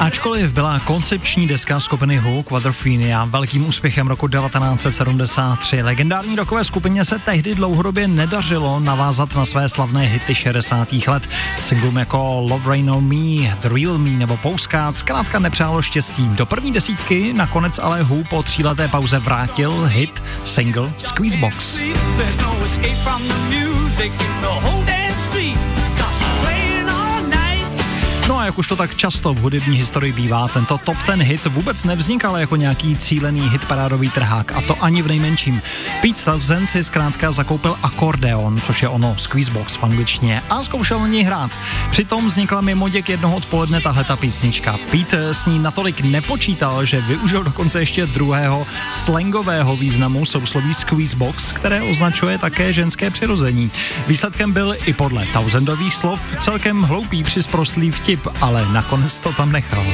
Ačkoliv byla koncepční deska skupiny Who Quadrophenia velkým úspěchem roku 1973, legendární rokové skupině se tehdy dlouhodobě nedařilo navázat na své slavné hity 60. let. Singlům jako Love Rain on Me, The Real Me nebo Postcard zkrátka nepřálo štěstí. Do první desítky nakonec ale Who po tříleté pauze vrátil hit single Squeezebox. There's no escape from the music in the whole street. Jak už to tak často v hudební historii bývá, tento top ten hit vůbec nevznikal jako nějaký cílený hitparádový trhák, a to ani v nejmenším. Pete Townshend si zkrátka zakoupil akordeon, což je ono squeezebox v angličtině, a zkoušel na něj hrát. Přitom vznikla mimo děk jednoho odpoledne tahle ta písnička. Pete s ní natolik nepočítal, že využil dokonce ještě druhého slangového významu sousloví squeezebox, které označuje také ženské přirození. Výsledkem byl i podle Townsendových slov celkem hloupý přisprostlý vtip, ale nakonec to tam nechal.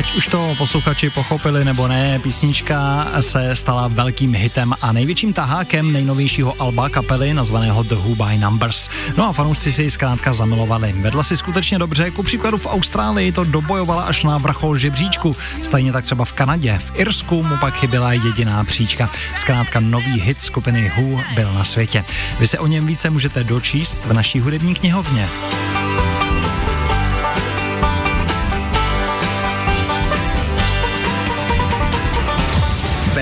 Ať už to posluchači pochopili nebo ne, písnička se stala velkým hitem a největším tahákem nejnovějšího alba kapely nazvaného The Who by Numbers. No a fanoušci si ji zkrátka zamilovali. Vedla si skutečně dobře, ku příkladu v Austrálii to dobojovala až na vrchol žebříčku, stejně tak třeba v Kanadě. V Irsku mu pak chyběla jediná příčka. Zkrátka nový hit skupiny Who byl na světě. Vy se o něm více můžete dočíst v naší hudební knihovně.